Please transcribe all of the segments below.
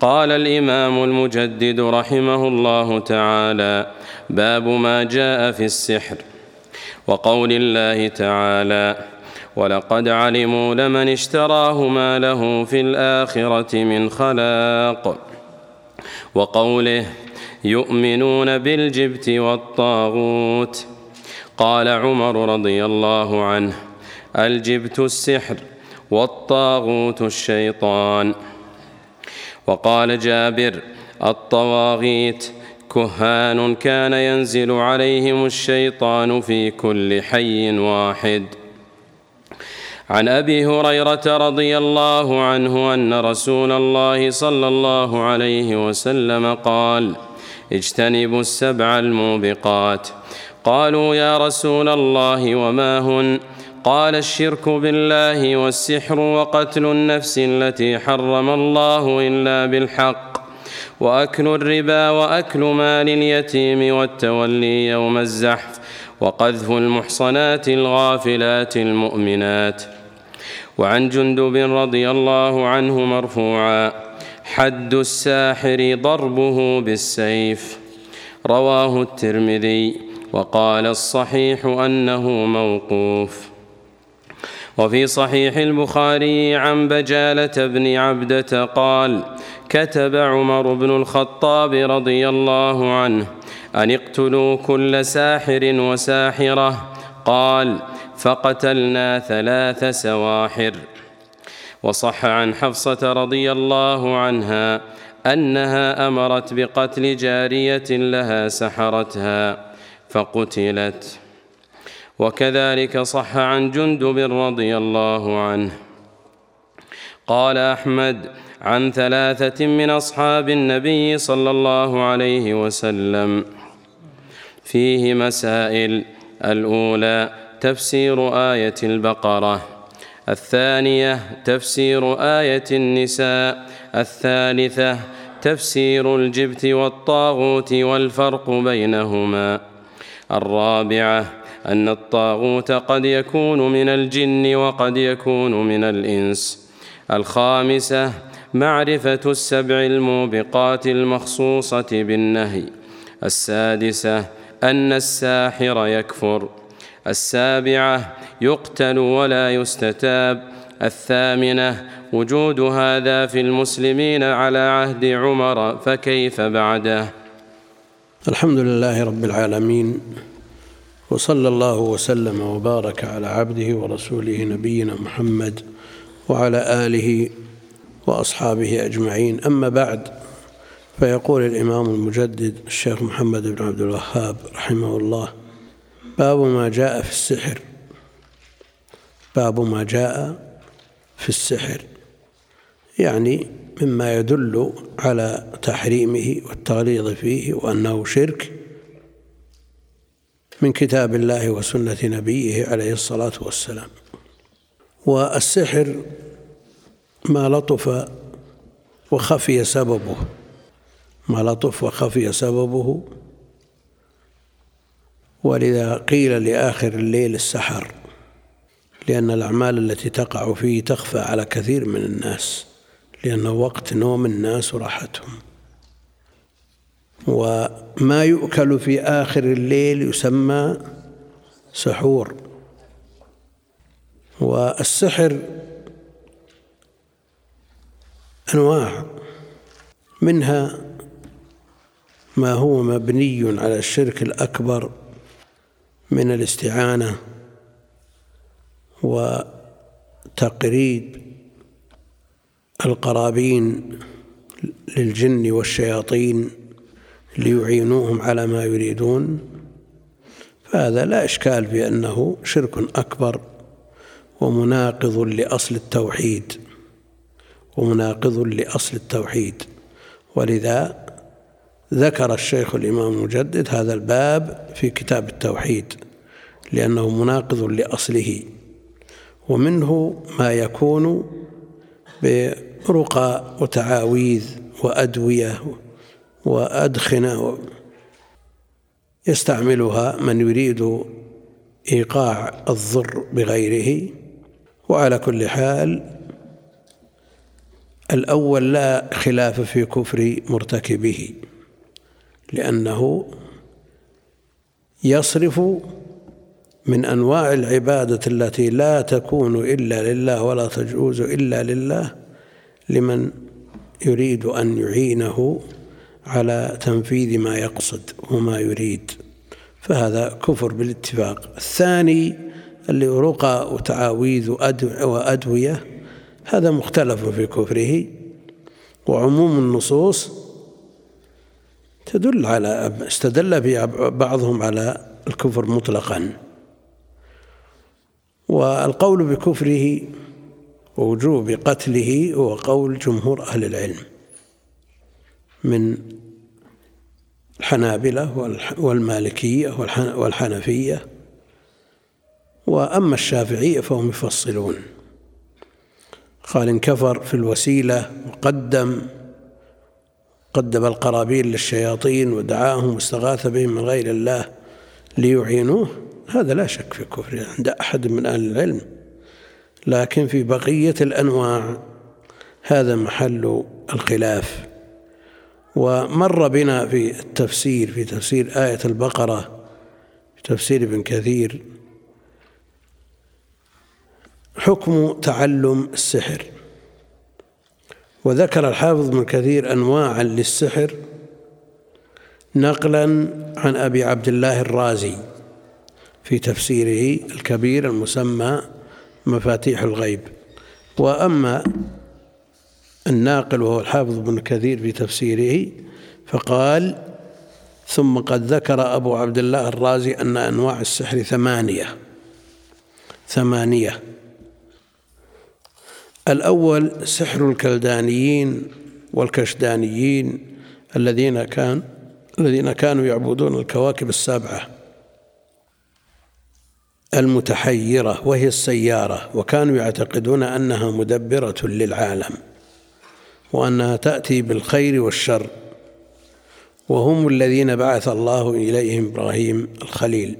قال الإمام المجدد رحمه الله تعالى باب ما جاء في السحر وقول الله تعالى ولقد علموا لمن اشتراه ما له في الآخرة من خلاق. وقوله يؤمنون بالجبت والطاغوت. قال عمر رضي الله عنه الجبت السحر والطاغوت الشيطان. وقال جابر الطواغيت كهان كان ينزل عليهم الشيطان في كل حي واحد. عن أبي هريرة رضي الله عنه أن رسول الله صلى الله عليه وسلم قال اجتنبوا السبع الموبقات قالوا يا رسول الله وما هن؟ قال الشرك بالله والسحر وقتل النفس التي حرم الله إلا بالحق وأكل الربا وأكل مال اليتيم والتولي يوم الزحف وقذف المحصنات الغافلات المؤمنات. وعن جندب رضي الله عنه مرفوعا حد الساحر ضربه بالسيف. رواه الترمذي وقال الصحيح أنه موقوف. وفي صحيح البخاري عن بجالة بن عبدة قال كتب عمر بن الخطاب رضي الله عنه أن اقتلوا كل ساحر وساحرة قال فقتلنا ثلاث سواحر. وصح عن حفصة رضي الله عنها أنها أمرت بقتل جارية لها سحرتها فقتلت. وكذلك صح عن جندب رضي الله عنه. قال أحمد عن ثلاثة من أصحاب النبي صلى الله عليه وسلم. فيه مسائل الأولى تفسير آية البقرة. الثانية تفسير آية النساء. الثالثة تفسير الجبت والطاغوت والفرق بينهما. الرابعة أن الطاغوت قد يكون من الجن وقد يكون من الإنس. الخامسة معرفة السبع الموبقات المخصوصة بالنهي. السادسة أن الساحر يكفر. السابعة يقتل ولا يستتاب. الثامنة وجود هذا في المسلمين على عهد عمر فكيف بعده؟ الحمد لله رب العالمين. وصلى الله وسلم وبارك على عبده ورسوله نبينا محمد وعلى آله وأصحابه أجمعين. أما بعد فيقول الإمام المجدد الشيخ محمد بن عبد الوهاب رحمه الله باب ما جاء في السحر. باب ما جاء في السحر يعني مما يدل على تحريمه والتغليظ فيه وأنه شرك. من كتاب الله وسنة نبيه عليه الصلاة والسلام. والسحر ما لطف وخفي سببه. ما لطف وخفي سببه. ولذا قيل لآخر الليل السحر لأن الأعمال التي تقع فيه تخفى على كثير من الناس لأنه وقت نوم الناس وراحتهم وما يؤكل في آخر الليل يسمى سحور. والسحر أنواع منها ما هو مبني على الشرك الأكبر من الاستعانة وتقريب القرابين للجن والشياطين. ليعينوهم على ما يريدون. فهذا لا إشكال في أنه شرك أكبر ومناقض لأصل التوحيد ومناقض لأصل التوحيد. ولذا ذكر الشيخ الإمام المجدد هذا الباب في كتاب التوحيد لأنه مناقض لأصله ومنه ما يكون برقى وتعاويذ وأدوية وأدخنة. يستعملها من يريد إيقاع الضر بغيره. وعلى كل حال الأول لا خلاف في كفر مرتكبه لأنه يصرف من أنواع العبادة التي لا تكون إلا لله ولا تجوز إلا لله لمن يريد أن يعينه. على تنفيذ ما يقصد وما يريد فهذا كفر بالاتفاق. الثاني اللي رقى وتعاويذ وأدوية هذا مختلف في كفره. وعموم النصوص تدل على استدل بعضهم على الكفر مطلقا. والقول بكفره ووجوب قتله هو قول جمهور أهل العلم. من الحنابلة والمالكية والحنفية. وأما الشافعية فهم يفصلون. قال إن كفر في الوسيلة وقدم قدم القرابين للشياطين ودعاهم واستغاث بهم من غير الله ليعينوه هذا لا شك في كفره عند أحد من أهل العلم. لكن في بقية الأنواع هذا محل الخلاف. ومر بنا في التفسير في تفسير آية البقرة في تفسير ابن كثير. حكم تعلم السحر. وذكر الحافظ ابن كثير أنواعا للسحر. نقلا عن أبي عبد الله الرازي في تفسيره الكبير المسمى مفاتيح الغيب. وأما الناقل وهو الحافظ بن كثير في تفسيره فقال ثم قد ذكر أبو عبد الله الرازي أن أنواع السحر ثمانية. ثمانية. الأول سحر الكلدانيين والكشدانيين الذين كان الذين كانوا يعبدون الكواكب السبعة المتحيرة وهي السيارة وكانوا يعتقدون أنها مدبرة للعالم. وأنها تأتي بالخير والشر. وهم الذين بعث الله إليهم إبراهيم الخليل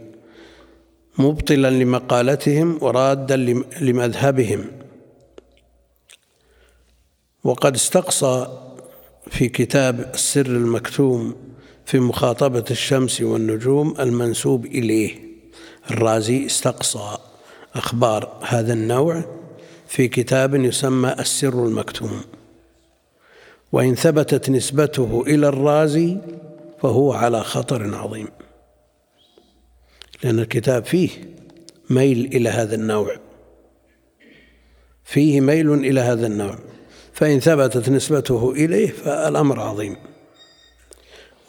مبطلا لمقالتهم ورادا لمذهبهم. وقد استقصى في كتاب السر المكتوم في مخاطبة الشمس والنجوم المنسوب إليه. الرازي استقصى أخبار هذا النوع في كتاب يسمى السر المكتوم. وإن ثبتت نسبته إلى الرازي فهو على خطر عظيم. لأن الكتاب فيه ميل إلى هذا النوع. فيه ميل إلى هذا النوع. فإن ثبتت نسبته إليه فالأمر عظيم.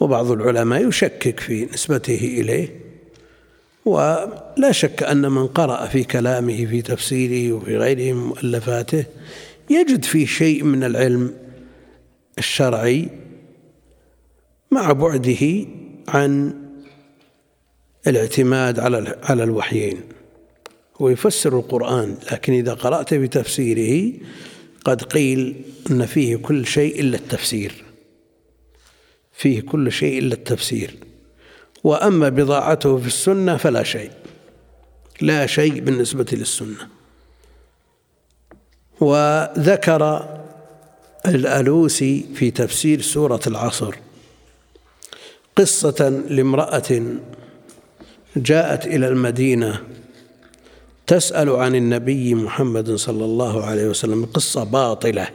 وبعض العلماء يشكك في نسبته إليه. ولا شك أن من قرأ في كلامه في تفسيره وفي غيره من مؤلفاته يجد فيه شيء من العلم الشرعي مع بعده عن الاعتماد على على الوحيين. ويفسر القرآن لكن إذا قرأت في تفسيره قد قيل أن فيه كل شيء إلا التفسير. فيه كل شيء إلا التفسير. وأما بضاعته في السنة فلا شيء. لا شيء بالنسبة للسنة. وذكر الألوسي في تفسير سورة العصر. قصة لامرأة جاءت إلى المدينة تسأل عن النبي محمد صلى الله عليه وسلم قصة باطلة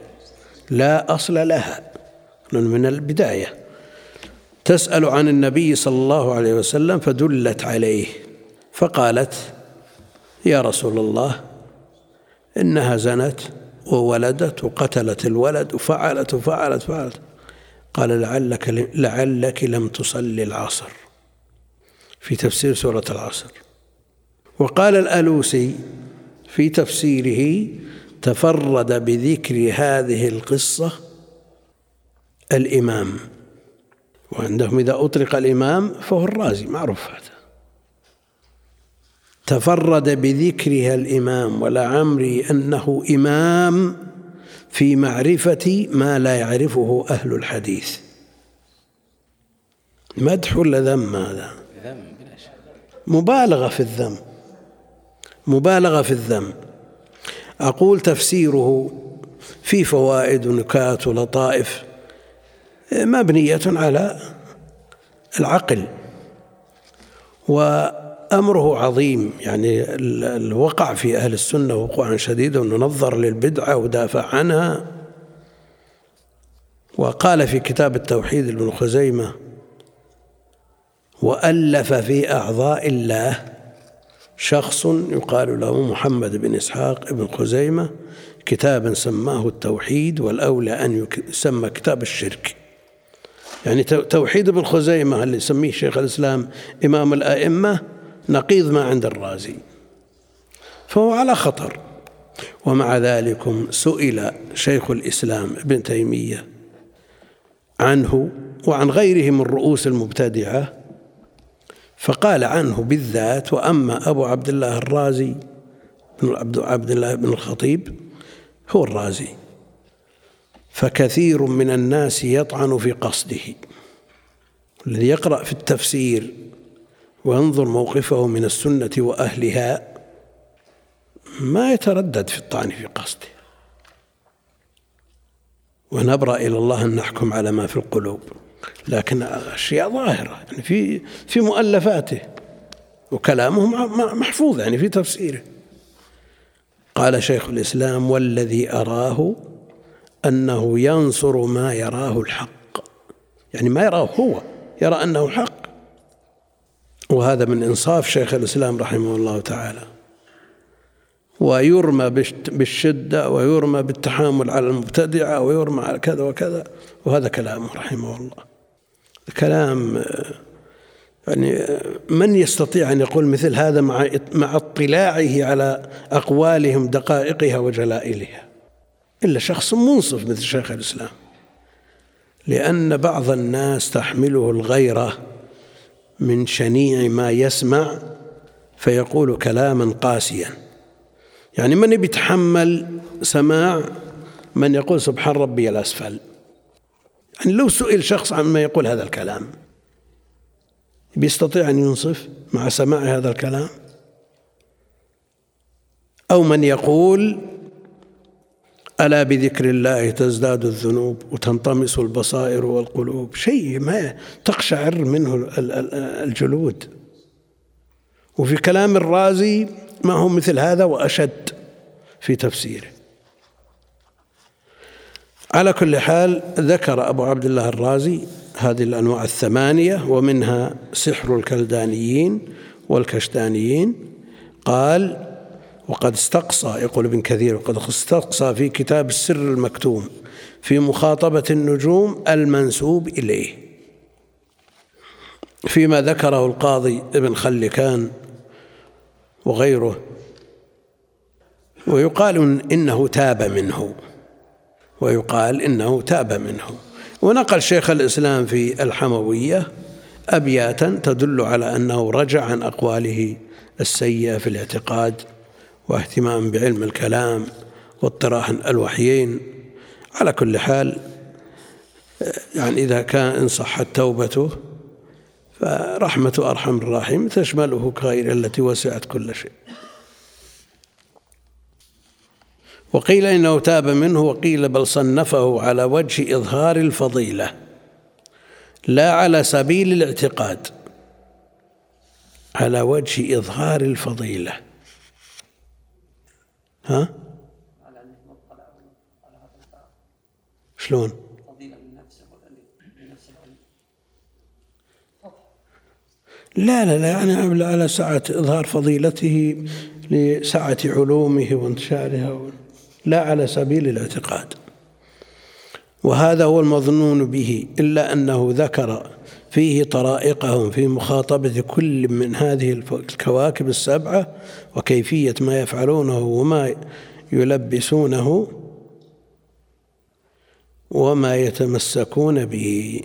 لا أصل لها من البداية. تسأل عن النبي صلى الله عليه وسلم فدلت عليه فقالت يا رسول الله إنها زنت وولدت وقتلت الولد وفعلت وفعلت وفعلت. قال لعلك لعلك لم تصلي العصر. في تفسير سورة العصر. وقال الألوسي في تفسيره تفرد بذكر هذه القصة الإمام. وعندهم إذا أطلق الإمام فهو الرازي معروف هذا. تفرد بذكرها الإمام ولعمري أنه إمام في معرفة ما لا يعرفه أهل الحديث. مدح ولا ذم هذا؟ مبالغة في الذم. مبالغة في الذم. أقول تفسيره في فوائد ونكات ولطائف مبنية على العقل. وأمره عظيم. يعني الوقع في أهل السنة وقوعا شديدا وننظر للبدعة ودافع عنها. وقال في كتاب التوحيد ابن خزيمة وألف في أعضاء الله شخص يقال له محمد بن إسحاق بن خزيمة كتابا سماه التوحيد والأولى أن يسمى كتاب الشرك. يعني توحيد ابن خزيمة اللي يسميه شيخ الإسلام إمام الأئمة نقيض ما عند الرازي فهو على خطر. ومع ذلك سئل شيخ الإسلام ابن تيمية عنه وعن غيره من رؤوس المبتدعة فقال عنه بالذات. وأما أبو عبد الله الرازي بن عبد الله بن الخطيب هو الرازي فكثير من الناس يطعن في قصده. الذي يقرأ في التفسير وينظر موقفه من السنة وأهلها. ما يتردد في الطعن في قصده. ونبرأ إلى الله أن نحكم على ما في القلوب. لكن أشياء ظاهرة. يعني في في مؤلفاته. وكلامه محفوظ يعني في تفسيره. قال شيخ الإسلام والذي أراه أنه ينصر ما يراه الحق. يعني ما يراه هو. يرى أنه حق. وهذا من إنصاف شيخ الإسلام رحمه الله تعالى. ويرمى بالشدة ويرمى بالتحامل على المبتدعة ويرمى على كذا وكذا. وهذا كلامه رحمه الله. كلام يعني من يستطيع أن يقول مثل هذا مع مع اطلاعه على أقوالهم دقائقها وجلائلها؟ إلا شخص منصف مثل شيخ الإسلام. لأن بعض الناس تحمله الغيرة. من شنيع ما يسمع فيقول كلاما قاسيا. يعني من بيتحمل سماع من يقول سبحان ربي الأسفل. يعني لو سئل شخص عما يقول هذا الكلام بيستطيع أن ينصف مع سماع هذا الكلام؟ أو من يقول ألا بذكر الله تزداد الذنوب وتنطمس البصائر والقلوب؟ شيء ما تقشعر منه الجلود. وفي كلام الرازي ما هو مثل هذا وأشد في تفسيره. على كل حال ذكر أبو عبد الله الرازي هذه الأنواع الثمانية ومنها سحر الكلدانيين والكشتانيين. قال وقد استقصى يقول ابن كثير وقد استقصى في كتاب السر المكتوم في مخاطبة النجوم المنسوب إليه. فيما ذكره القاضي ابن خلكان وغيره ويقال إنه تاب منه ويقال إنه تاب منه. ونقل شيخ الإسلام في الحموية أبياتا تدل على أنه رجع عن أقواله السيئة في الاعتقاد واهتمام بعلم الكلام واطراح الوحيين. على كل حال يعني إذا كان إن صحت توبته فرحمة أرحم الراحم تشمله كغيره التي وسعت كل شيء. وقيل إنه تاب منه وقيل بل صنفه على وجه إظهار الفضيلة لا على سبيل الاعتقاد على وجه إظهار الفضيلة. ها؟ شلون؟ لا لا لا يعني على سعة إظهار فضيلته لسعة علومه وانتشارها لا على سبيل الاعتقاد وهذا هو المظنون به إلا أنه ذكر فيه طرائقهم في مخاطبة كل من هذه الكواكب السبعة وكيفية ما يفعلونه وما يلبسونه وما يتمسكون به.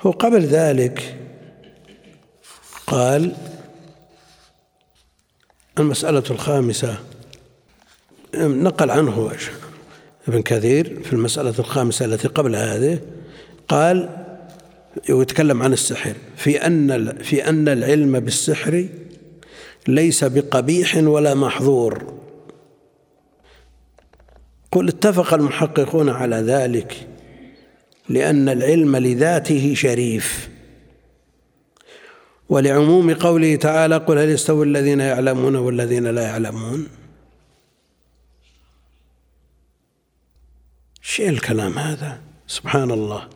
هو قبل ذلك قال المسألة الخامسة نقل عنه ابن كثير في المسألة الخامسة التي قبل هذه قال ويتكلم عن السحر. في أن في أن العلم بالسحر ليس بقبيح ولا محظور. قل اتفق المحققون على ذلك لأن العلم لذاته شريف. ولعموم قوله تعالى قل هل يستوي الذين يعلمون والذين لا يعلمون شيء الكلام هذا. سبحان الله.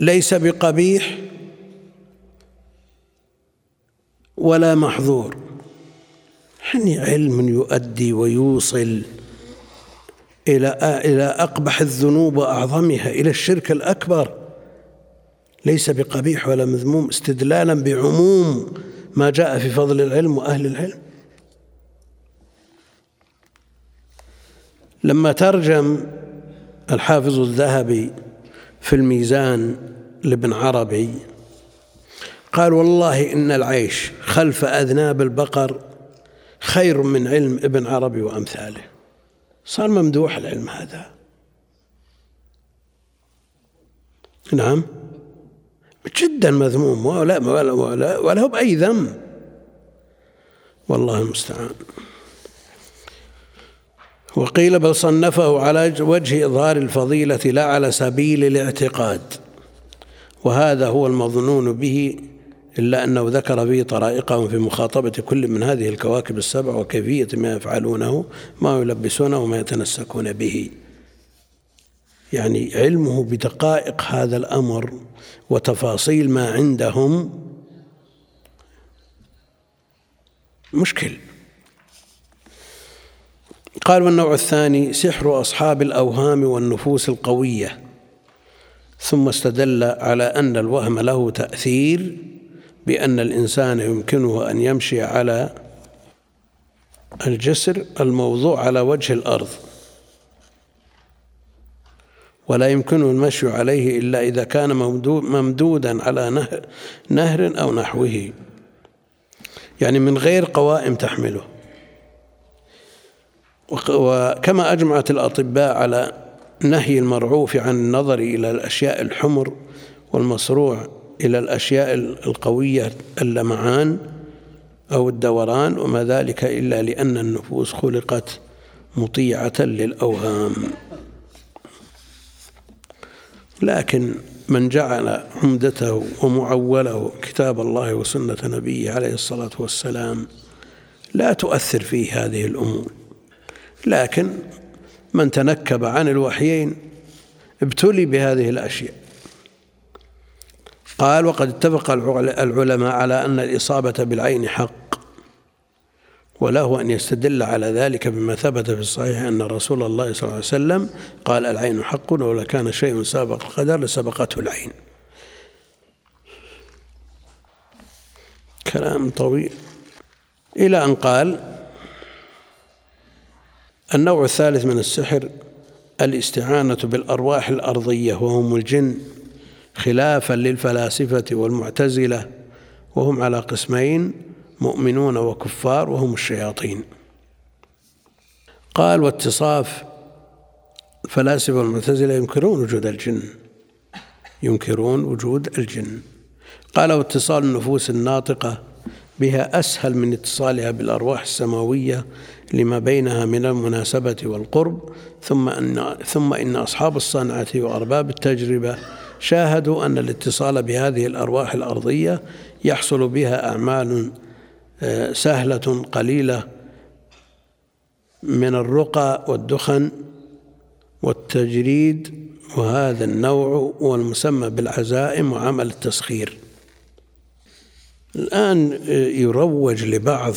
ليس بقبيح ولا محظور. يعني علم يؤدي ويوصل إلى إلى أقبح الذنوب وأعظمها إلى الشرك الأكبر. ليس بقبيح ولا مذموم استدلالا بعموم ما جاء في فضل العلم وأهل العلم. لما ترجم الحافظ الذهبي في الميزان لابن عربي قال والله إن العيش خلف أذناب البقر خير من علم ابن عربي وأمثاله. صار ممدوح العلم هذا. نعم. جدا مذموم. ولا ولا ولا, ولا هو بأي ذنب. والله المستعان. وقيل بل صنفه على وجه إظهار الفضيلة لا على سبيل الاعتقاد وهذا هو المظنون به إلا أنه ذكر فيه طرائقهم في مخاطبة كل من هذه الكواكب السبع وكيفية ما يفعلونه ما يلبسونه وما يتنسكون به. يعني علمه بدقائق هذا الأمر وتفاصيل ما عندهم مشكل. قال والنوع الثاني سحر أصحاب الأوهام والنفوس القوية. ثم استدل على أن الوهم له تأثير بأن الإنسان يمكنه أن يمشي على الجسر الموضوع على وجه الأرض. ولا يمكنه المشي عليه إلا إذا كان ممدودا على نهر, أو نحوه. يعني من غير قوائم تحمله. وكما أجمعت الأطباء على نهي المرعوف عن النظر إلى الأشياء الحمر والمصروع إلى الأشياء القوية اللمعان أو الدوران وما ذلك إلا لأن النفوس خلقت مطيعة للأوهام. لكن من جعل عمدته ومعوله كتاب الله وسنة نبيه عليه الصلاة والسلام لا تؤثر فيه هذه الأمور. لكن من تنكب عن الوحيين ابتلي بهذه الأشياء. قال وقد اتفق العلماء على أن الإصابة بالعين حق وله أن يستدل على ذلك بما ثبت في الصحيح أن رسول الله صلى الله عليه وسلم قال العين حق ولو كان شيء سابق القدر لسبقته العين. كلام طويل. إلى أن قال النوع الثالث من السحر الاستعانة بالأرواح الأرضية وهم الجن خلافا للفلاسفة والمعتزلة وهم على قسمين مؤمنون وكفار وهم الشياطين. قال واتصاف الفلاسفة والمعتزلة ينكرون وجود الجن ينكرون وجود الجن. قال واتصال النفوس الناطقة بها أسهل من اتصالها بالأرواح السماوية لما بينها من المناسبة والقرب ثم أن ثم إن أصحاب الصنعة وأرباب التجربة شاهدوا أن الاتصال بهذه الأرواح الأرضية يحصل بها أعمال آه، سهلة قليلة من الرقى والدخن والتجريد وهذا النوع هو المسمى بالعزائم وعمل التسخير. الآن آه، يروج لبعض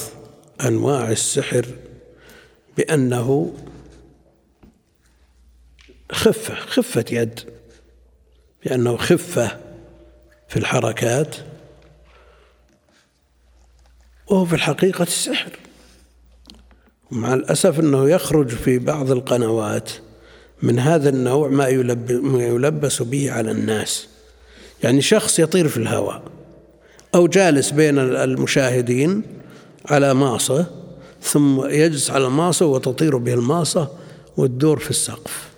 أنواع السحر بأنه خفة خفة يد بأنه خفة في الحركات وهو في الحقيقة السحر. مع الأسف أنه يخرج في بعض القنوات من هذا النوع ما يلبس به على الناس. يعني شخص يطير في الهواء أو جالس بين المشاهدين على ماصة ثم يجلس على الماصة وتطير به الماصة وتدور في السقف.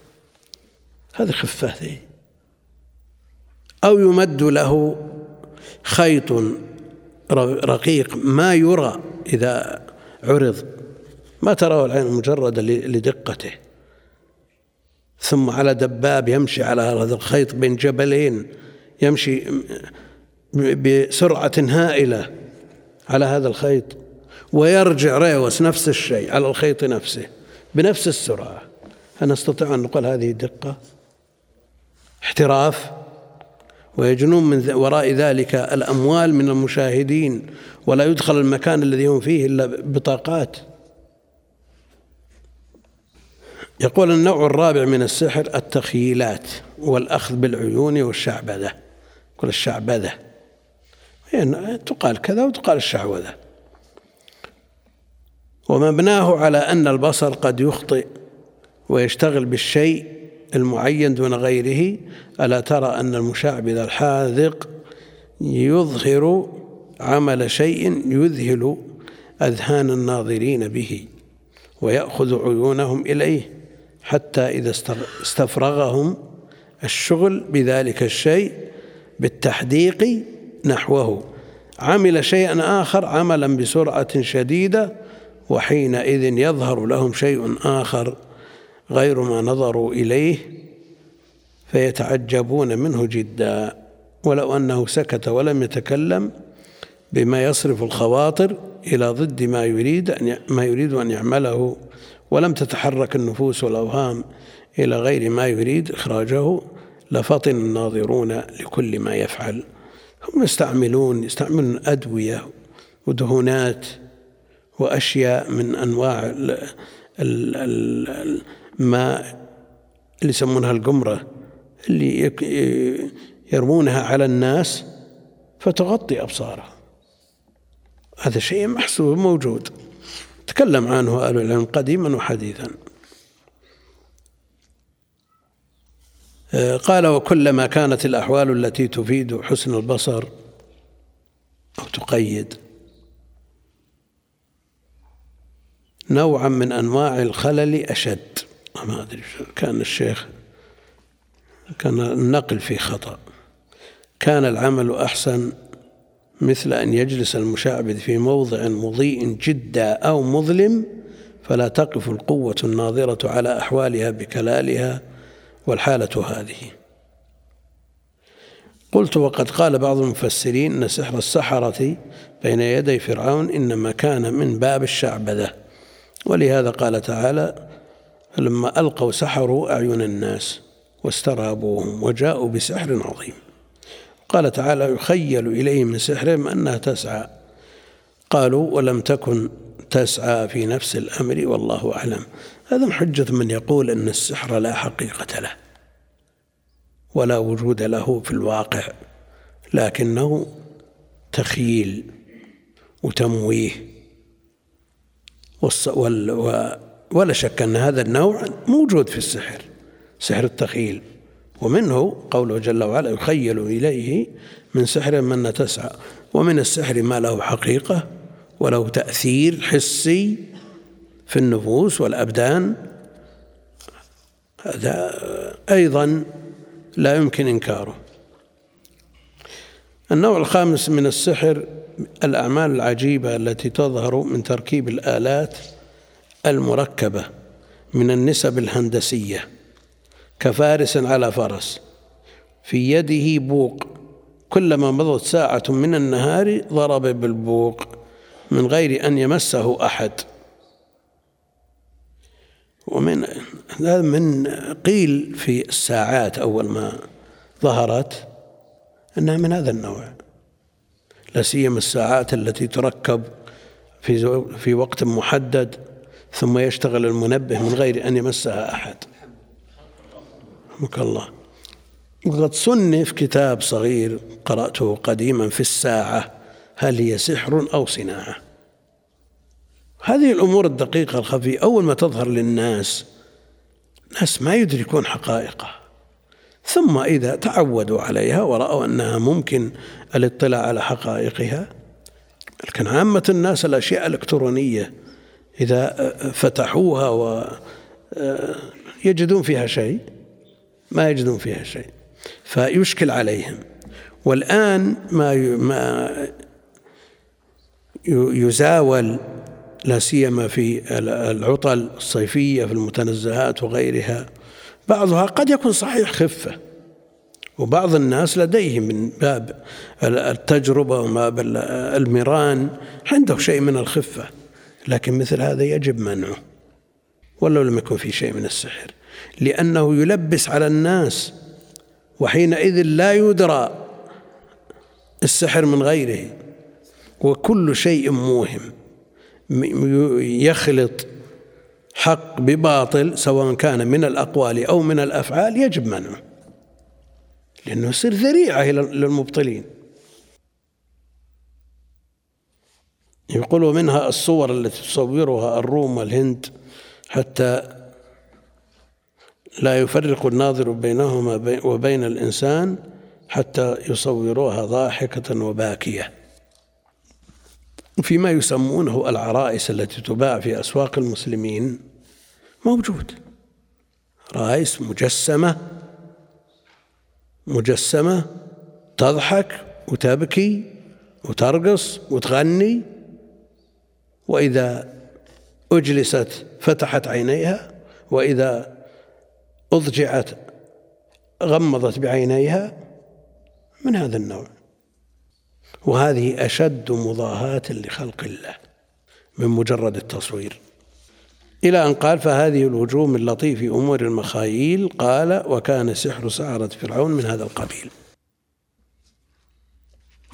هذه خفة أو يمد له خيط رقيق ما يرى إذا عرض. ما تراه العين المجردة لدقته. ثم على دباب يمشي على هذا الخيط بين جبلين يمشي بسرعة هائلة على هذا الخيط. ويرجع ريوس نفس الشيء على الخيط نفسه بنفس السرعة. هل نستطيع أن نقول هذه دقة؟ احتراف. ويجنون من وراء ذلك الأموال من المشاهدين ولا يدخل المكان الذي هم فيه إلا بطاقات. يقول النوع الرابع من السحر التخييلات والأخذ بالعيون والشعبذة. يقول الشعبذة. تقال كذا وتقال الشعوذة ومبناه على أن البصر قد يخطئ ويشتغل بالشيء المعين دون غيره. ألا ترى أن المشعبذ الحاذق يظهر عمل شيء يذهل أذهان الناظرين به ويأخذ عيونهم إليه حتى إذا استفرغهم الشغل بذلك الشيء بالتحديق نحوه. عمل شيئا آخر عملا بسرعة شديدة وحينئذ يظهر لهم شيء آخر غير ما نظروا إليه فيتعجبون منه جدا. ولو أنه سكت ولم يتكلم بما يصرف الخواطر إلى ضد ما يريد أن ما يريد أن يعمله ولم تتحرك النفوس والأوهام إلى غير ما يريد إخراجه لفطن الناظرون لكل ما يفعل. هم يستعملون يستعملون أدوية ودهونات وأشياء من أنواع الماء اللي يسمونها القمرة اللي يرمونها على الناس فتغطي أبصارهم هذا شيء محسوب موجود. تكلم عنه أهل العلم قديما وحديثا. آه، قال وكلما كانت الأحوال التي تفيد حسن البصر أو تقيد نوعا من أنواع الخلل أشد. ما أدري كان الشيخ كان النقل في خطأ. كان العمل أحسن مثل أن يجلس المشعبذ في موضع مضيء جدا أو مظلم فلا تقف القوة الناظرة على أحوالها بكلالها والحالة هذه. قلت وقد قال بعض المفسرين أن سحر السحرة بين يدي فرعون إنما كان من باب الشعبذة. ولهذا قال تعالى لما ألقوا سحروا أعين الناس واسترابوهم وجاءوا بسحر عظيم. قال تعالى يخيل إليه من سحرهم أنها تسعى. قالوا ولم تكن تسعى في نفس الأمر والله أعلم. هذا حجة من يقول أن السحر لا حقيقة له ولا وجود له في الواقع لكنه تخييل وتمويه. ولا شك أن هذا النوع موجود في السحر سحر التخيل ومنه قوله جل وعلا يخيل إليه من سحر من تسعى ومن السحر ما له حقيقة وله تأثير حسي في النفوس والأبدان. هذا أيضا لا يمكن إنكاره. النوع الخامس من السحر الأعمال العجيبة التي تظهر من تركيب الآلات المركبة من النسب الهندسية كفارس على فرس في يده بوق. كلما مضت ساعة من النهار ضرب بالبوق من غير أن يمسه أحد. ومن من قيل في الساعات أول ما ظهرت أنها من هذا النوع. لا سيما الساعات التي تركب في في وقت محدد ثم يشتغل المنبه من غير أن يمسها أحد. رحمك الله. وقد صنف كتاب صغير قرأته قديما في الساعة هل هي سحر أو صناعة؟ هذه الأمور الدقيقة الخفية أول ما تظهر للناس ناس ما يدركون حقائقه ثم إذا تعودوا عليها ورأوا أنها ممكن الاطلاع على حقائقها لكن عامة الناس الأشياء الإلكترونية إذا فتحوها و يجدون فيها شيء ما يجدون فيها شيء فيشكل عليهم. والآن ما ما يزاول لا سيما في العطل الصيفية في المتنزهات وغيرها بعضها قد يكون صحيح. خفة. وبعض الناس لديه من باب التجربة ومن باب المران عنده شيء من الخفة. لكن مثل هذا يجب منعه. ولو لم يكن في شيء من السحر. لأنه يلبس على الناس وحينئذ لا يدرى السحر من غيره. وكل شيء موهم يخلط حق بباطل سواء كان من الأقوال أو من الأفعال يجب منعه لأنه يصير ذريعة للمبطلين. يقولوا منها الصور التي تصورها الروم والهند حتى لا يفرق الناظر بينهما وبين الإنسان حتى يصوروها ضاحكة وباكية. فيما يسمونه العرائس التي تباع في أسواق المسلمين موجود. رائس مجسمة مجسمة تضحك وتبكي وترقص وتغني وإذا أجلست فتحت عينيها وإذا أضجعت غمضت بعينيها من هذا النوع؟ وهذه أشد مضاهاة لخلق الله من مجرد التصوير. إلى أن قال فهذه الوجوه من لطيف أمور المخايل قال وكان سحر سعرة فرعون من هذا القبيل.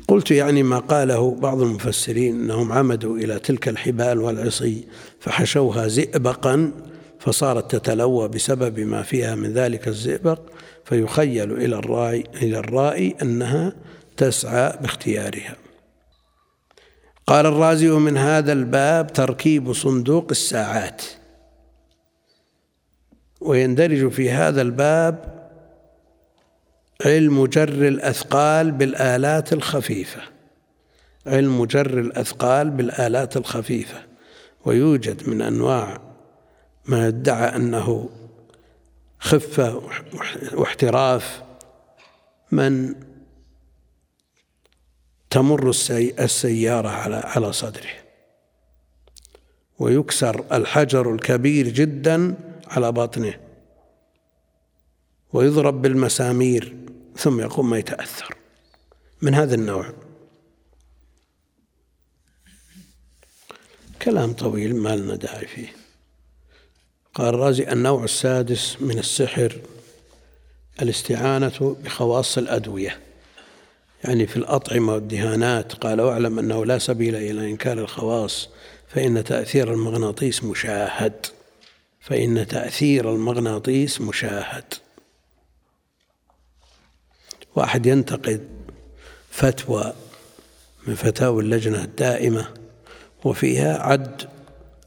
قلت يعني ما قاله بعض المفسرين أنهم عمدوا إلى تلك الحبال والعصي فحشوها زئبقا فصارت تتلوى بسبب ما فيها من ذلك الزئبق فيخيل إلى الرأي إلى الرائي أنها تسعى باختيارها. قال الرازي من هذا الباب تركيب صندوق الساعات. ويندرج في هذا الباب علم جر الأثقال بالآلات الخفيفة. علم جر الأثقال بالآلات الخفيفة. ويوجد من أنواع ما ادعى أنه خفة واحتراف من تمر السيارة على على صدره. ويكسر الحجر الكبير جدا على ويضرب بالمسامير ثم يقوم ما يتأثر. من هذا النوع. كلام طويل ما لنا داعي فيه. قال الرازي النوع السادس من السحر الاستعانة بخواص الأدوية. يعني في الأطعمة والدهانات. قال واعلم أنه لا سبيل إلى إنكار الخواص فإن تأثير المغناطيس مشاهد. فإن تأثير المغناطيس مشاهد. واحد ينتقد فتوى من فتاوى اللجنة الدائمة وفيها عد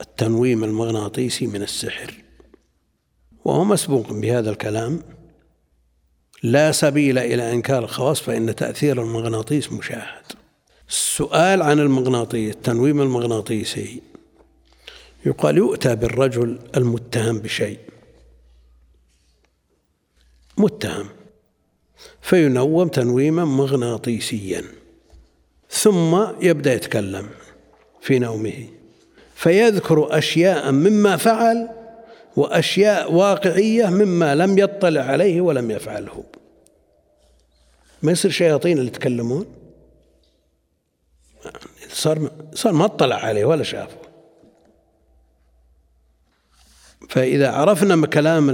التنويم المغناطيسي من السحر. وهو مسبوق بهذا الكلام لا سبيل إلى إنكار الخواص فإن تأثير المغناطيس مشاهد. السؤال عن المغناطيس التنويم المغناطيسي يقال يؤتى بالرجل المتهم بشيء. متهم. فينوم تنويما مغناطيسيا. ثم يبدأ يتكلم في نومه. فيذكر أشياء مما فعل وأشياء واقعية مما لم يطلع عليه ولم يفعله. ما يصير شياطين اللي يتكلمون؟ صار صار ما اطلع عليه ولا شافه. فإذا عرفنا كلام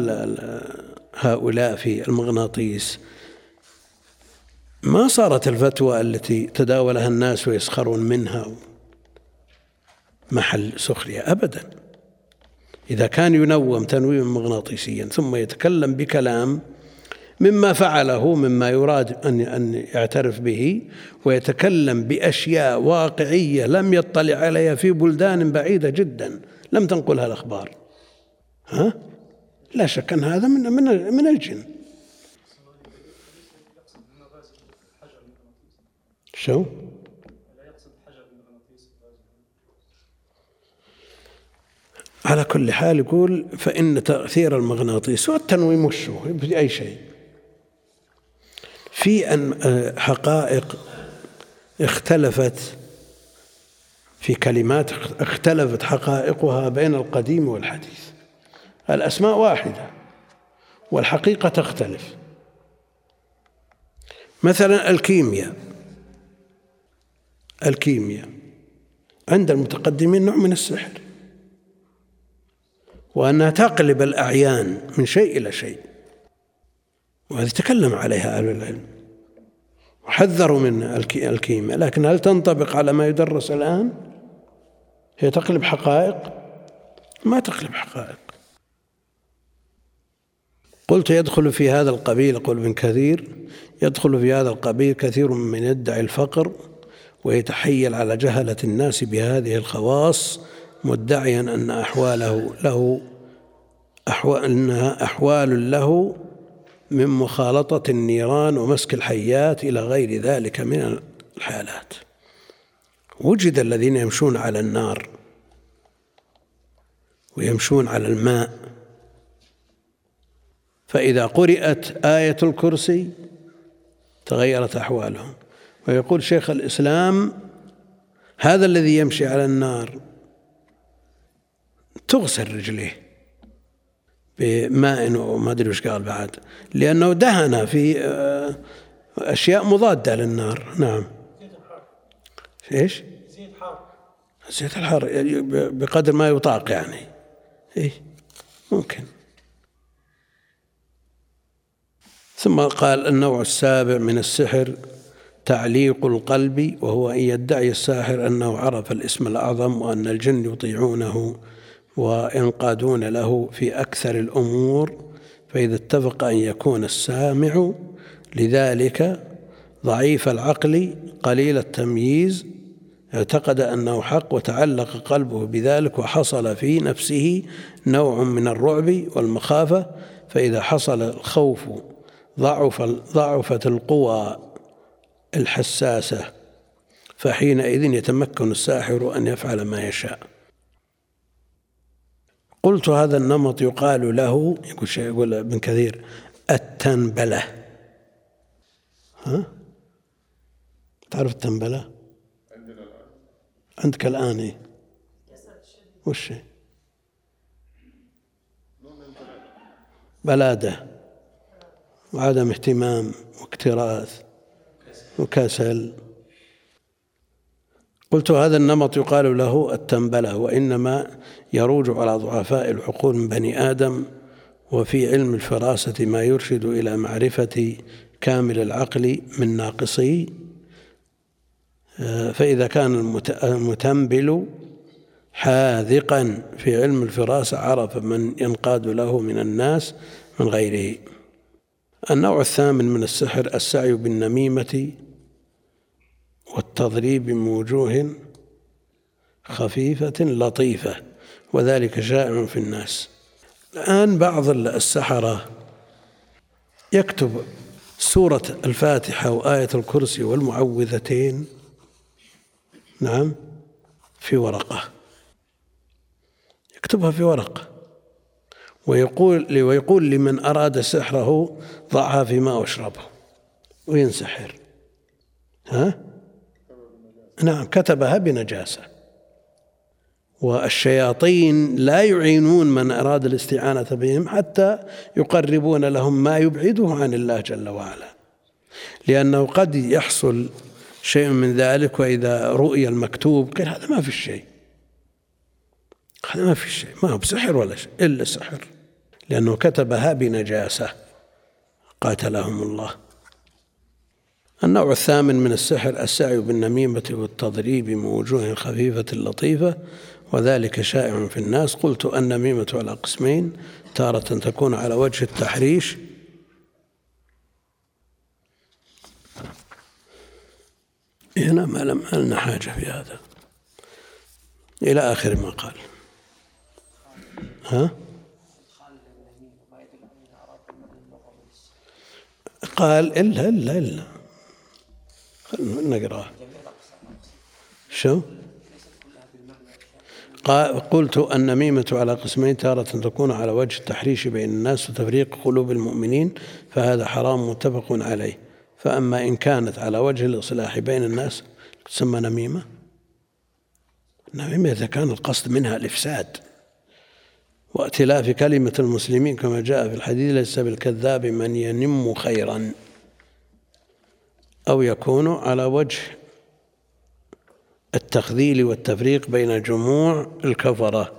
هؤلاء في المغناطيس ما صارت الفتوى التي تداولها الناس ويسخرون منها محل سخرية؟ أبدا. إذا كان ينوم تنويما مغناطيسيا ثم يتكلم بكلام مما فعله مما يراد أن أن يعترف به ويتكلم بأشياء واقعية لم يطلع عليها في بلدان بعيدة جدا لم تنقلها الأخبار. ها؟ لا شك أن هذا من من من الجن. شو؟ على كل حال يقول فإن تأثير المغناطيس والتنويم وشو بأي شيء. في أن آه، حقائق اختلفت في كلمات اختلفت حقائقها بين القديم والحديث. الأسماء واحدة والحقيقة تختلف. مثلا الكيمياء. الكيمياء عند المتقدمين نوع من السحر وأنها تقلب الأعيان من شيء إلى شيء وهذه تكلم عليها أهل العلم وحذروا من الكيمياء. لكن هل تنطبق على ما يدرس الآن؟ هي تقلب حقائق؟ ما تقلب حقائق. قلت يدخل في هذا القبيل يقول ابن كثير يدخل في هذا القبيل كثير من يدعي الفقر ويتحيل على جهلة الناس بهذه الخواص مدعيا أن أحواله له أحوال أنها أحوال له من مخالطة النيران ومسك الحيات إلى غير ذلك من الحالات. وجد الذين يمشون على النار ويمشون على الماء فإذا قرأت آية الكرسي تغيرت أحوالهم. ويقول شيخ الإسلام هذا الذي يمشي على النار تغسل رجليه بماء وما أدري وش قال بعد لأنه دهن في آه، أشياء مضادة للنار. نعم. إيش؟ زيت حار زيت الحار يعني بقدر ما يطاق يعني. إيه ممكن. ثم قال النوع السابع من السحر تعليق القلب وهو أن يدعي الساحر أنه عرف الاسم الأعظم وأن الجن يطيعونه وينقادون له في أكثر الأمور فإذا اتفق أن يكون السامع لذلك ضعيف العقل قليل التمييز اعتقد أنه حق وتعلق قلبه بذلك وحصل في نفسه نوع من الرعب والمخافة فإذا حصل الخوف ضعف ضعفت القوى الحساسة فحينئذ يتمكن الساحر أن يفعل ما يشاء. قلت هذا النمط يقال له يقول شيء يقول ابن كثير التنبلة. ها؟ تعرف التنبلة؟ عندك الآن إيه؟ وش بلادة. وعدم اهتمام واكتراث وكسل. قلت هذا النمط يقال له التنبلة وإنما يروج على ضعفاء العقول من بني آدم وفي علم الفراسة ما يرشد إلى معرفة كامل العقل من ناقصي. فإذا كان المتنبل حاذقا في علم الفراسة عرف من ينقاد له من الناس من غيره. النوع الثامن من السحر السعي بالنميمة والتضريب من وجوه خفيفة لطيفة وذلك شائع في الناس. الآن بعض السحرة يكتب سورة الفاتحة وآية الكرسي والمعوذتين نعم في ورقة. يكتبها في ورقة ويقول ويقول لمن أراد سحره ضعها في ماء واشربه وينسحر ها؟ نعم كتبها بنجاسة. والشياطين لا يعينون من أراد الاستعانة بهم حتى يقربون لهم ما يبعده عن الله جل وعلا. لأنه قد يحصل شيء من ذلك وإذا رؤي المكتوب قال هذا ما في شيء. هذا ما في شيء ما هو بسحر ولا شيء إلا سحر. لأنه كتبها بنجاسة. قاتلهم الله. النوع الثامن من السحر السعي بالنميمة والتضريب من وجوه خفيفة لطيفة وذلك شائع في الناس. قلت النميمة على قسمين تارة تكون على وجه التحريش. هنا ما لم لنا حاجة في هذا. إلى آخر ما قال. ها؟ قال إلا إلا إلا. خلنا نقرأه شو؟ قلت النميمة على قسمين تارة تكون على وجه التحريش بين الناس وتفريق قلوب المؤمنين فهذا حرام متفق عليه. فأما إن كانت على وجه الإصلاح بين الناس تسمى نميمة؟ نميمة إذا كان القصد منها الإفساد. وائتلاف كلمة المسلمين كما جاء في الحديث ليس بالكذاب من ينم خيرا. أو يكون على وجه التخذيل والتفريق بين جموع الكفرة.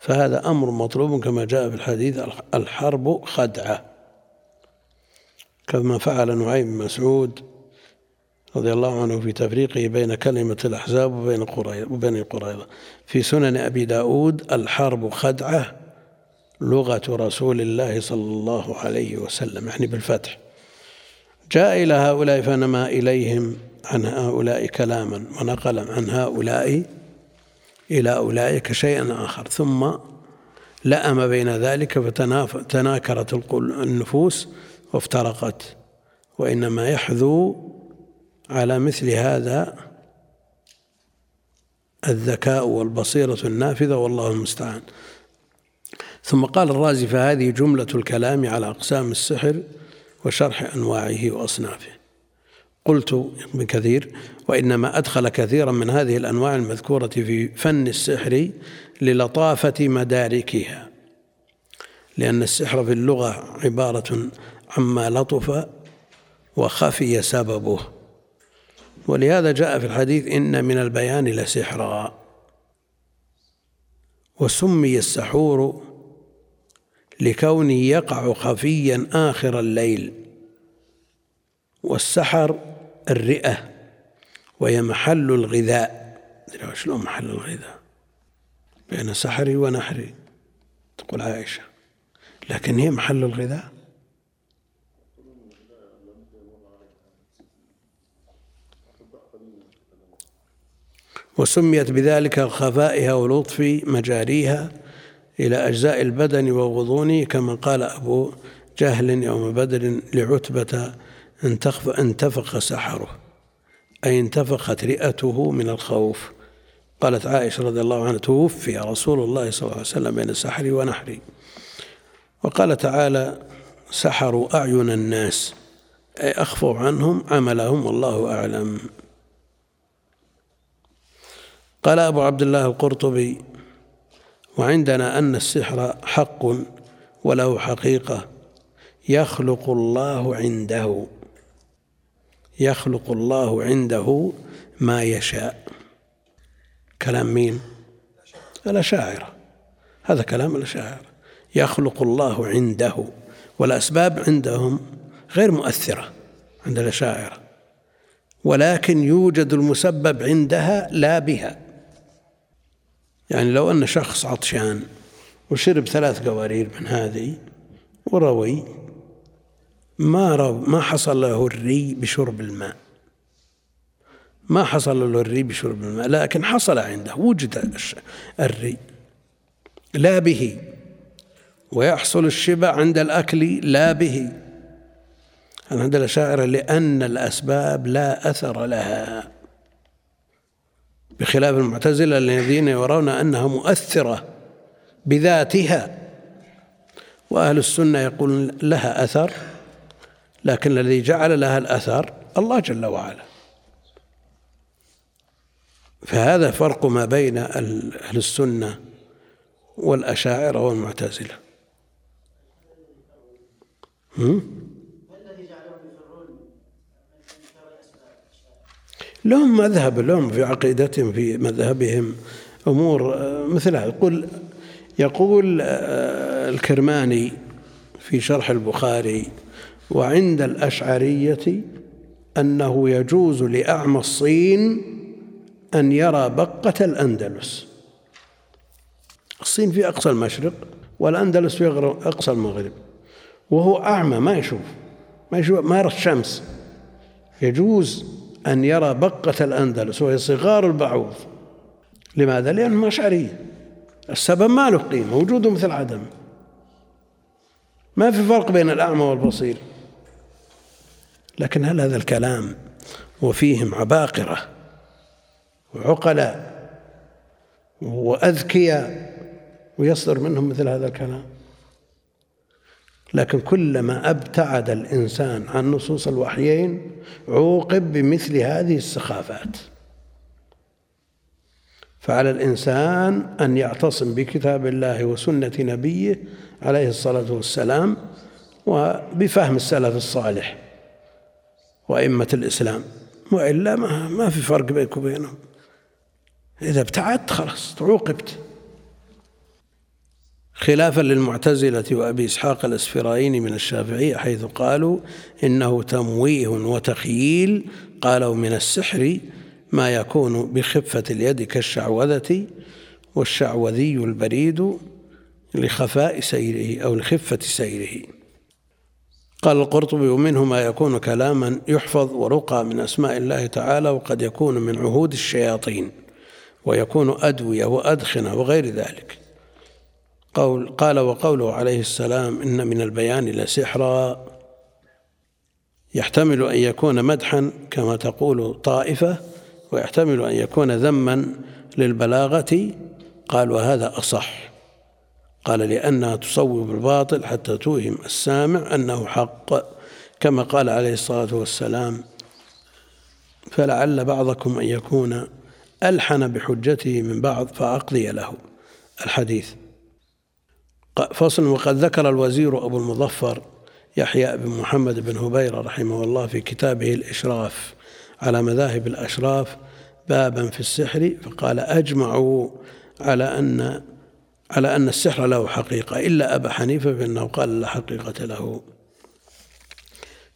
فهذا أمر مطلوب كما جاء في الحديث الحرب خدعة. كما فعل نعيم بن مسعود رضي الله عنه في تفريقه بين كلمة الأحزاب وبين وبين قريظة. في سنن أبي داود الحرب خدعة. لغة رسول الله صلى الله عليه وسلم يعني بالفتح. جاء إلى هؤلاء فنما إليهم عن هؤلاء كلاما ونقل عن هؤلاء إلى أولئك شيئا آخر. ثم لأم بين ذلك فتناكرت النفوس وافترقت. وإنما يحذو على مثل هذا الذكاء والبصيرة النافذة والله المستعان. ثم قال الرازي فهذه جملة الكلام على أقسام السحر وشرح أنواعه وأصنافه. قلت ابن كثير وإنما أدخل كثيرا من هذه الأنواع المذكورة في فن السحر للطافة مداركها لأن السحر في اللغة عبارة عما لطف وخفي سببه. ولهذا جاء في الحديث إن من البيان لسحرا وسمي السحور لكونه يقع خفيا آخر الليل والسحر الرئة وهي محل الغذاء. شلون محل الغذاء؟ بين سحري ونحري تقول عائشة. لكن هي محل الغذاء؟ وسميت بذلك الخفائها ولطف مجاريها. إلى أجزاء البدن وغضونه كما قال أبو جهل يوم بدر لعتبة انتفخ سحره أي انتفخت رئته من الخوف. قالت عائشة رضي الله عنها توفي رسول الله صلى الله عليه وسلم بين سحري ونحري وقال تعالى سحروا أعين الناس أي أخفوا عنهم عملهم والله أعلم. قال أبو عبد الله القرطبي وعندنا أن السحر حق وله حقيقة. يخلق الله عنده يخلق الله عنده ما يشاء. كلام مين؟ الأشاعرة. هذا كلام الأشاعرة. يخلق الله عنده والأسباب عندهم غير مؤثرة عند الأشاعرة ولكن يوجد المسبب عندها لا بها. يعني لو أن شخص عطشان وشرب ثلاث قوارير من هذه وروي ما رو ما حصل له الري بشرب الماء. ما حصل له الري بشرب الماء لكن حصل عنده وجد الري. لا به. ويحصل الشبع عند الأكل لا به. عند الأشاعرة لأن الأسباب لا أثر لها. بخلاف المعتزلة الذين يرون أنها مؤثرة بذاتها. وأهل السنة يقول لها أثر لكن الذي جعل لها الأثر الله جل وعلا. فهذا فرق ما بين أهل السنة والأشاعرة والمعتزلة. لهم مذهب لهم في عقيدتهم في مذهبهم أمور مثلها. يقول يقول الكرماني في شرح البخاري وعند الأشعرية أنه يجوز لأعمى الصين أن يرى بقة الأندلس. الصين في أقصى المشرق والأندلس في أقصى المغرب. وهو أعمى ما يشوف ما يشوف ما يرى الشمس. يجوز أن يرى بقة الأندلس وهي صغار البعوض. لماذا؟ لأنهم أشعرية السبب ما له قيمة وجوده مثل عدم. ما في فرق بين الأعمى والبصير. لكن هل هذا الكلام وفيهم عباقرة وعقلاء وأذكياء ويصدر منهم مثل هذا الكلام؟ لكن كلما أبتعد الإنسان عن نصوص الوحيين عوقب بمثل هذه السخافات. فعلى الإنسان أن يعتصم بكتاب الله وسنة نبيه عليه الصلاة والسلام وبفهم السلف الصالح وأئمة الإسلام وإلا ما في فرق بينك وبينهم. إذا ابتعدت خلاص عوقبت. خلافا للمعتزلة وأبي إسحاق الأسفرايني من الشافعية حيث قالوا إنه تمويه وتخييل قالوا من السحر ما يكون بخفة اليد كالشعوذة والشعوذي البريد لخفاء سيره أو لخفة سيره. قال القرطبي ومنه ما يكون كلاما يحفظ ورقى من أسماء الله تعالى وقد يكون من عهود الشياطين ويكون أدوية وأدخنة وغير ذلك. قول قال وقوله عليه السلام إن من البيان لسحرا. يحتمل أن يكون مدحا كما تقول طائفة ويحتمل أن يكون ذما للبلاغة. قال وهذا أصح. قال لأنها تصوب الباطل حتى توهم السامع أنه حق. كما قال عليه الصلاة والسلام فلعل بعضكم أن يكون ألحن بحجته من بعض فأقضي له. الحديث. فصل وقد ذكر الوزير أبو المظفر يحيى بن محمد بن هبيرة رحمه الله في كتابه الإشراف على مذاهب الأشراف بابا في السحر فقال أجمعوا على أن على أن السحر له حقيقة إلا أبا حنيفة فإنه قال لا حقيقة له.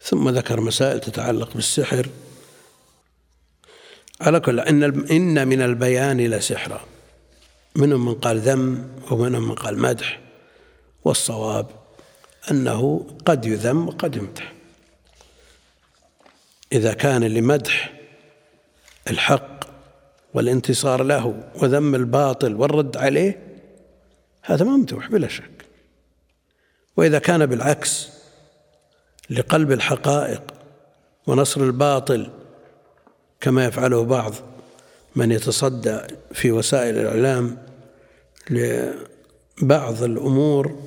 ثم ذكر مسائل تتعلق بالسحر. على كل إن إن من البيان لسحرا منهم من قال ذم ومنهم من قال مدح. والصواب أنه قد يذم وقد يمدح. إذا كان لمدح الحق والانتصار له وذم الباطل والرد عليه هذا ممدوح بلا شك. وإذا كان بالعكس لقلب الحقائق ونصر الباطل كما يفعله بعض من يتصدى في وسائل الإعلام لبعض الأمور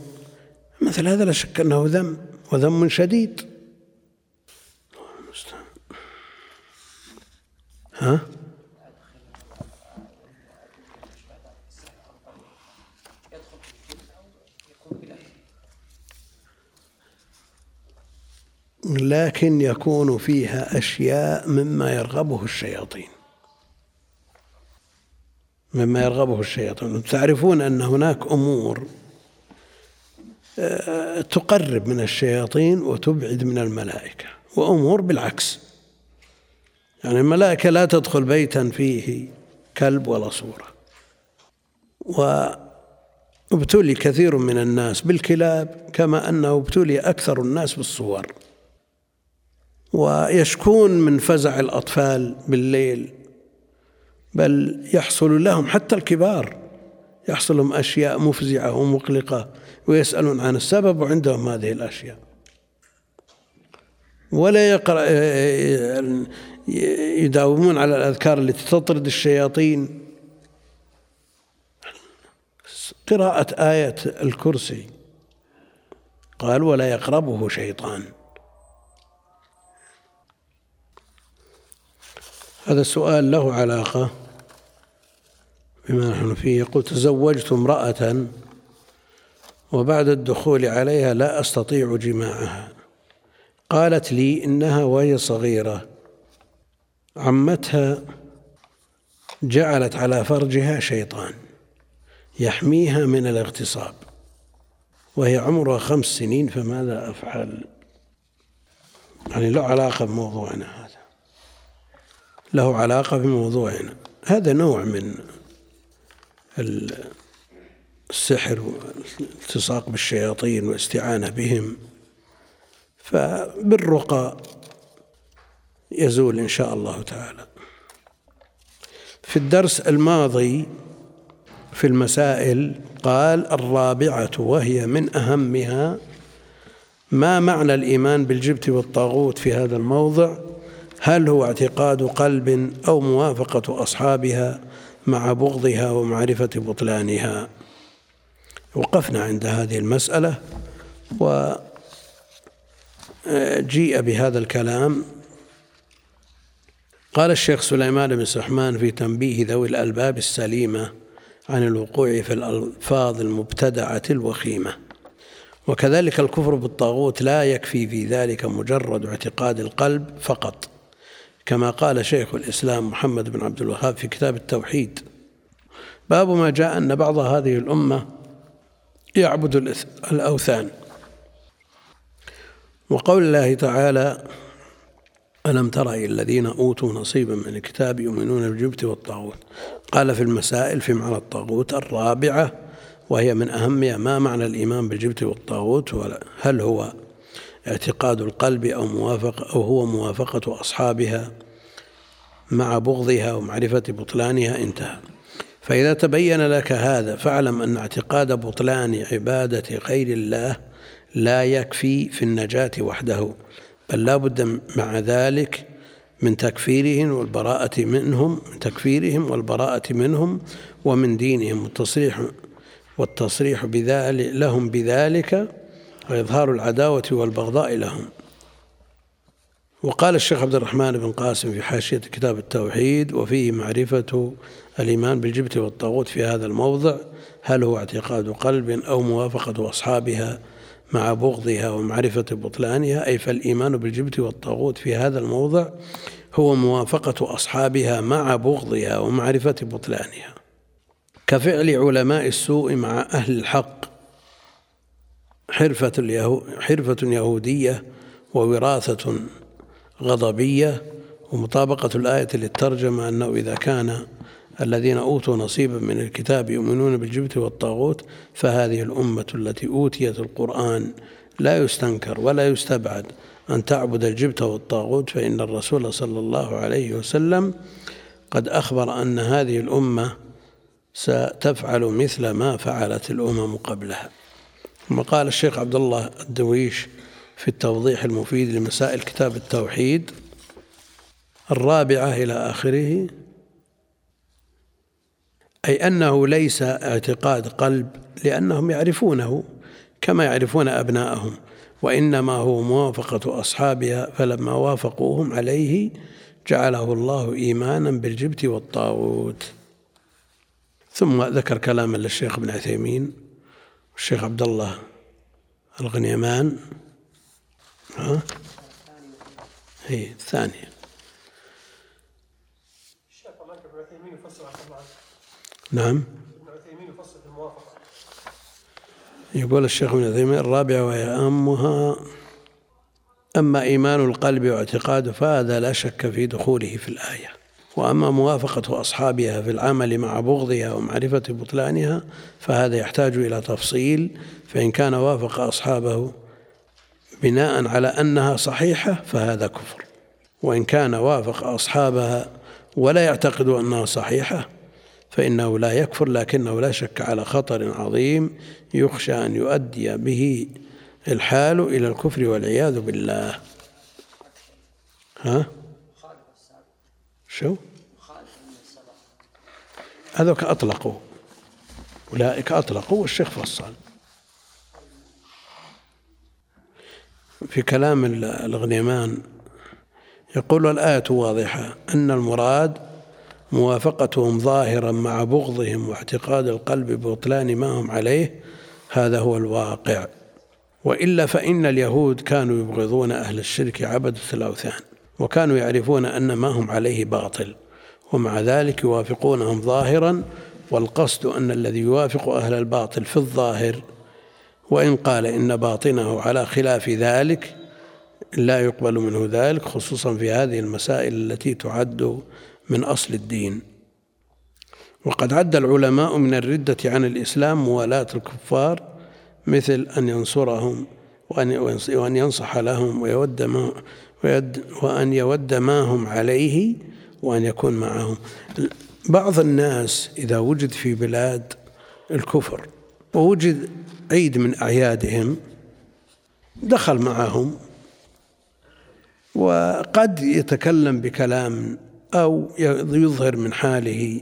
مثل هذا لا شك أنه ذم وذم شديد. ها؟ لكن يكون فيها أشياء مما يرغبه الشياطين. مما يرغبه الشياطين. تعرفون أن هناك أمور آه، تقرب من الشياطين وتبعد من الملائكة وأمور بالعكس. يعني الملائكة لا تدخل بيتا فيه كلب ولا صورة. وابتلي كثير من الناس بالكلاب كما أنه ابتلي أكثر الناس بالصور. ويشكون من فزع الأطفال بالليل. بل يحصل لهم حتى الكبار يحصل لهم أشياء مفزعة ومقلقة ويسألون عن السبب وعندهم هذه الأشياء. ولا يقرأ يداومون على الأذكار التي تطرد الشياطين. قراءة آية الكرسي. قال ولا يقربه شيطان. هذا السؤال له علاقة بما نحن فيه. يقول تزوجت امرأة وبعد الدخول عليها لا أستطيع جماعها. قالت لي إنها وهي صغيرة. عمتها جعلت على فرجها شيطان يحميها من الاغتصاب وهي عمرها خمس سنين فماذا أفعل؟ يعني له علاقة بموضوعنا هذا. له علاقة بموضوعنا. هذا نوع من السحر والالتصاق بالشياطين والاستعانة بهم فبالرقى يزول إن شاء الله تعالى. في الدرس الماضي في المسائل قال الرابعة وهي من أهمها ما معنى الإيمان بالجبت والطاغوت في هذا الموضع؟ هل هو اعتقاد قلب أو موافقة أصحابها؟ مع بغضها ومعرفة بطلانها. وقفنا عند هذه المسألة وجيء بهذا الكلام. قال الشيخ سليمان بن سحمان في تنبيه ذوي الألباب السليمة عن الوقوع في الألفاظ المبتدعة الوخيمة. وكذلك الكفر بالطاغوت لا يكفي في ذلك مجرد اعتقاد القلب فقط. كما قال شيخ الإسلام محمد بن عبد الوهاب في كتاب التوحيد. باب ما جاء أن بعض هذه الأمة يعبد الأوثان. وقول الله تعالى ألم تر إلى الذين أوتوا نصيبا من الكتاب يؤمنون بالجبت والطاغوت؟ قال في المسائل في معنى الطاغوت الرابعة وهي من أهمها ما معنى الإيمان بالجبت والطاغوت هل هو اعتقاد القلب أو موافق أو هو موافقة أصحابها مع بغضها ومعرفة بطلانها انتهى. فإذا تبين لك هذا فاعلم أن اعتقاد بطلان عبادة غير الله لا يكفي في النجاة وحده بل لا بد مع ذلك من تكفيرهم والبراءة منهم من تكفيرهم والبراءة منهم ومن دينهم. والتصريح والتصريح بذلك لهم بذلك وإظهار العداوة والبغضاء لهم. وقال الشيخ عبد الرحمن بن قاسم في حاشية كتاب التوحيد وفيه معرفة الإيمان بالجبت والطاغوت في هذا الموضع هل هو اعتقاد قلب أو موافقة أصحابها مع بغضها ومعرفة بطلانها؟ أي فالإيمان بالجبت والطاغوت في هذا الموضع هو موافقة أصحابها مع بغضها ومعرفة بطلانها. كفعل علماء السوء مع أهل الحق حرفة, اليهو حرفة يهودية ووراثة غضبية ومطابقة الآية للترجمة أنه إذا كان الذين أوتوا نصيبا من الكتاب يؤمنون بالجبت والطاغوت فهذه الأمة التي أوتيت القرآن لا يستنكر ولا يستبعد أن تعبد الجبت والطاغوت فإن الرسول صلى الله عليه وسلم قد أخبر أن هذه الأمة ستفعل مثل ما فعلت الأمم قبلها. ثم قال الشيخ عبد الله الدويش في التوضيح المفيد لمسائل كتاب التوحيد الرابعة إلى آخره أي أنه ليس اعتقاد قلب لأنهم يعرفونه كما يعرفون أبناءهم وإنما هو موافقة أصحابها فلما وافقوهم عليه جعله الله إيمانا بالجبت والطاغوت. ثم ذكر كلاما للشيخ ابن عثيمين والشيخ عبد الله. الغنيمان ها هي الثانية نعم يقول الشيخ ابن عثيمين الرابعة وهي أهمها أما إيمان القلب واعتقاده فهذا لا شك في دخوله في الآية. وأما موافقة أصحابها في العمل مع بغضها ومعرفة بطلانها فهذا يحتاج إلى تفصيل فإن كان وافق أصحابه بناء على أنها صحيحة فهذا كفر. وإن كان وافق أصحابها ولا يعتقد أنها صحيحة فإنه لا يكفر لكنه لا شك على خطر عظيم يخشى أن يؤدي به الحال إلى الكفر والعياذ بالله. ها؟ شو؟ هذوك أطلقوا. أولئك أطلقوا والشيخ فصل. في كلام الغنيمان يقول الآية واضحة. أن المراد موافقتهم ظاهرا مع بغضهم واعتقاد القلب ببطلان ما هم عليه. هذا هو الواقع. وإلا فإن اليهود كانوا يبغضون أهل الشرك عبده الاوثان وكانوا يعرفون أن ما هم عليه باطل ومع ذلك يوافقونهم ظاهرا والقصد أن الذي يوافق أهل الباطل في الظاهر. وإن قال إن باطنه على خلاف ذلك لا يقبل منه ذلك خصوصا في هذه المسائل التي تعد من أصل الدين. وقد عد العلماء من الردة عن الإسلام موالاة الكفار مثل أن ينصرهم وأن ينصح لهم ويود وأن يود ما هم عليه وأن يكون معهم. بعض الناس إذا وجد في بلاد الكفر ووجد عيد من أعيادهم دخل معهم وقد يتكلم بكلام أو يظهر من حاله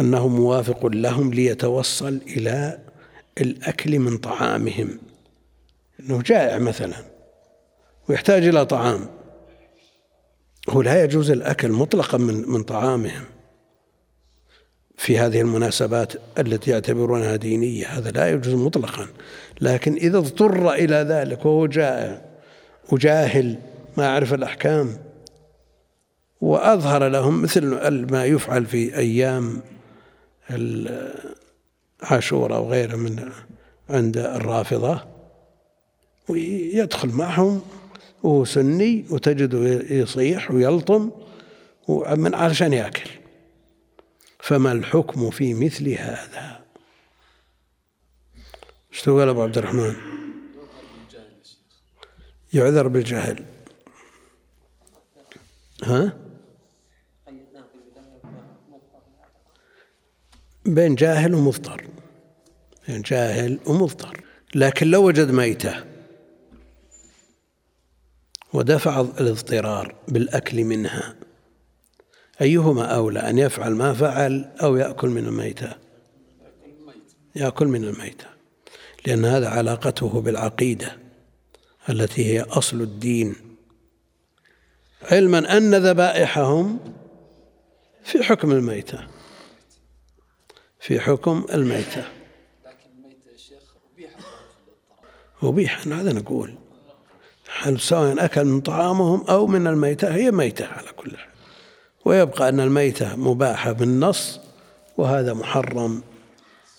أنه موافق لهم ليتوصل إلى الأكل من طعامهم. أنه جائع مثلا ويحتاج إلى طعام. هو لا يجوز الأكل مطلقا من من طعامهم في هذه المناسبات التي يعتبرونها دينية. هذا لا يجوز مطلقا. لكن إذا اضطر إلى ذلك وهو جائع وجاهل ما يعرف الأحكام وأظهر لهم مثل ما يفعل في أيام عاشوراء وغيره من عند الرافضة ويدخل معهم وهو سني وتجده يصيح ويلطم من علشان ياكل. فما الحكم في مثل هذا؟ إيش تقول أبو عبد الرحمن؟ يعذر بالجهل. ها؟ بين جاهل ومضطر بين جاهل ومضطر لكن لو وجد ميتة ودفع الاضطرار بالأكل منها. أيهما أولى أن يفعل ما فعل أو يأكل من الميتة؟ يأكل من الميتة. لأن هذا علاقته بالعقيدة التي هي أصل الدين. علما أن ذبائحهم في حكم الميتة. في حكم الميتة. لكن الميتة يا شيخ أبيح هذا نقول. سواء أكل من طعامهم أو من الميتة هي ميتة على كل حال. ويبقى أن الميتة مباحة بالنص وهذا محرم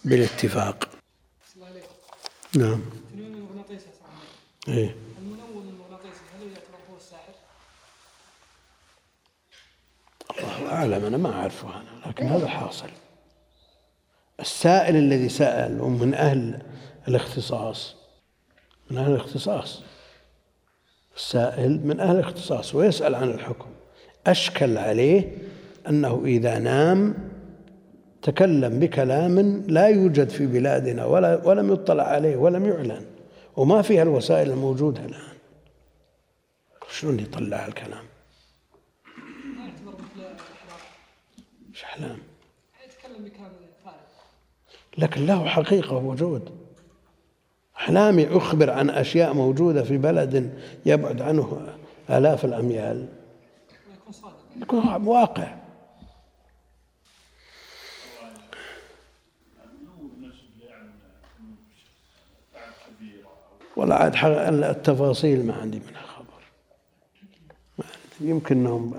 بالاتفاق. نعم. إيه؟ الله أعلم أنا ما أعرفه أنا لكن هذا حاصل. السائل الذي سأل ومن أهل الاختصاص. من أهل الاختصاص. السائل من أهل الاختصاص ويسأل عن الحكم. أشكل عليه أنه إذا نام تكلم بكلام لا يوجد في بلادنا ولا ولم يطلع عليه ولم يعلن. وما فيها الوسائل الموجودة الآن. شلون يطلع الكلام؟ إيش احلام؟ يتكلم بكلام لكن له حقيقة ووجود أحلامي أخبر عن أشياء موجودة في بلد يبعد عنه آلاف الأميال. يكون واقع. ولا عاد التفاصيل ما عندي منها خبر. يمكن انهم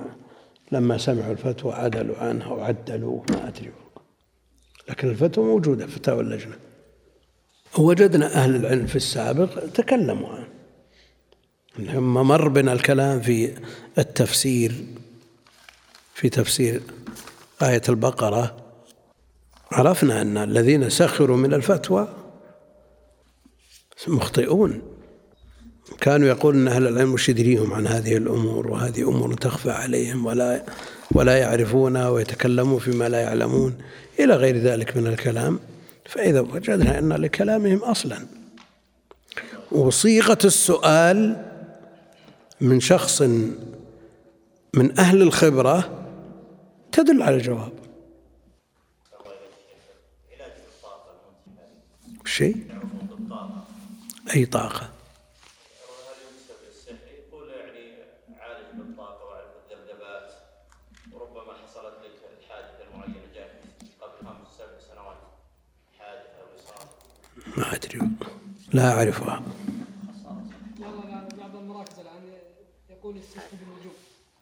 لما سمعوا الفتوى عدلوا عنها وعدلوه ما أدري. لكن الفتوى موجودة فتاوى اللجنة. وجدنا أهل العلم في السابق تكلموا عنه. لما مر بنا الكلام في التفسير في تفسير آية البقرة. عرفنا أن الذين سخروا من الفتوى مخطئون. كانوا يقولون أهل العلم يدريهم عن هذه الأمور وهذه أمور تخفى عليهم ولا ولا يعرفونها ويتكلموا فيما لا يعلمون. إلى غير ذلك من الكلام. فإذا وجدنا أن لكلامهم أصلا. وصيغة السؤال من شخص من أهل الخبرة تدل على الجواب. شيء؟ أي طاقة. ما أدري. لا أعرفها. بعض المراكز الآن يقول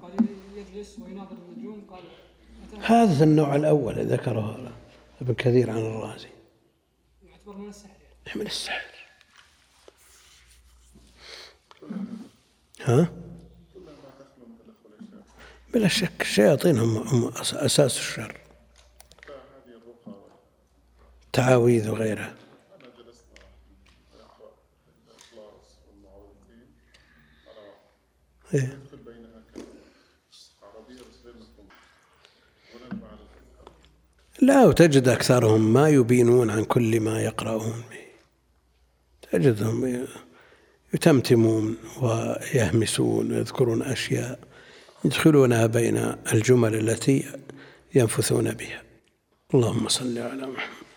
قال يجلس ويناظر النجوم قال هذا النوع الأول ذكره ابن كثير عن الرازي. يعتبر من السحر. يعني. من السحر ها؟ بلا شك الشياطين هم, هم أساس الشر. تعاويذ وغيرها. إيه؟ لا وتجد أكثرهم ما يبينون عن كل ما يقرؤون به. تجدهم يتمتمون ويهمسون ويذكرون أشياء يدخلونها بين الجمل التي ينفثون بها. اللهم صل على محمد.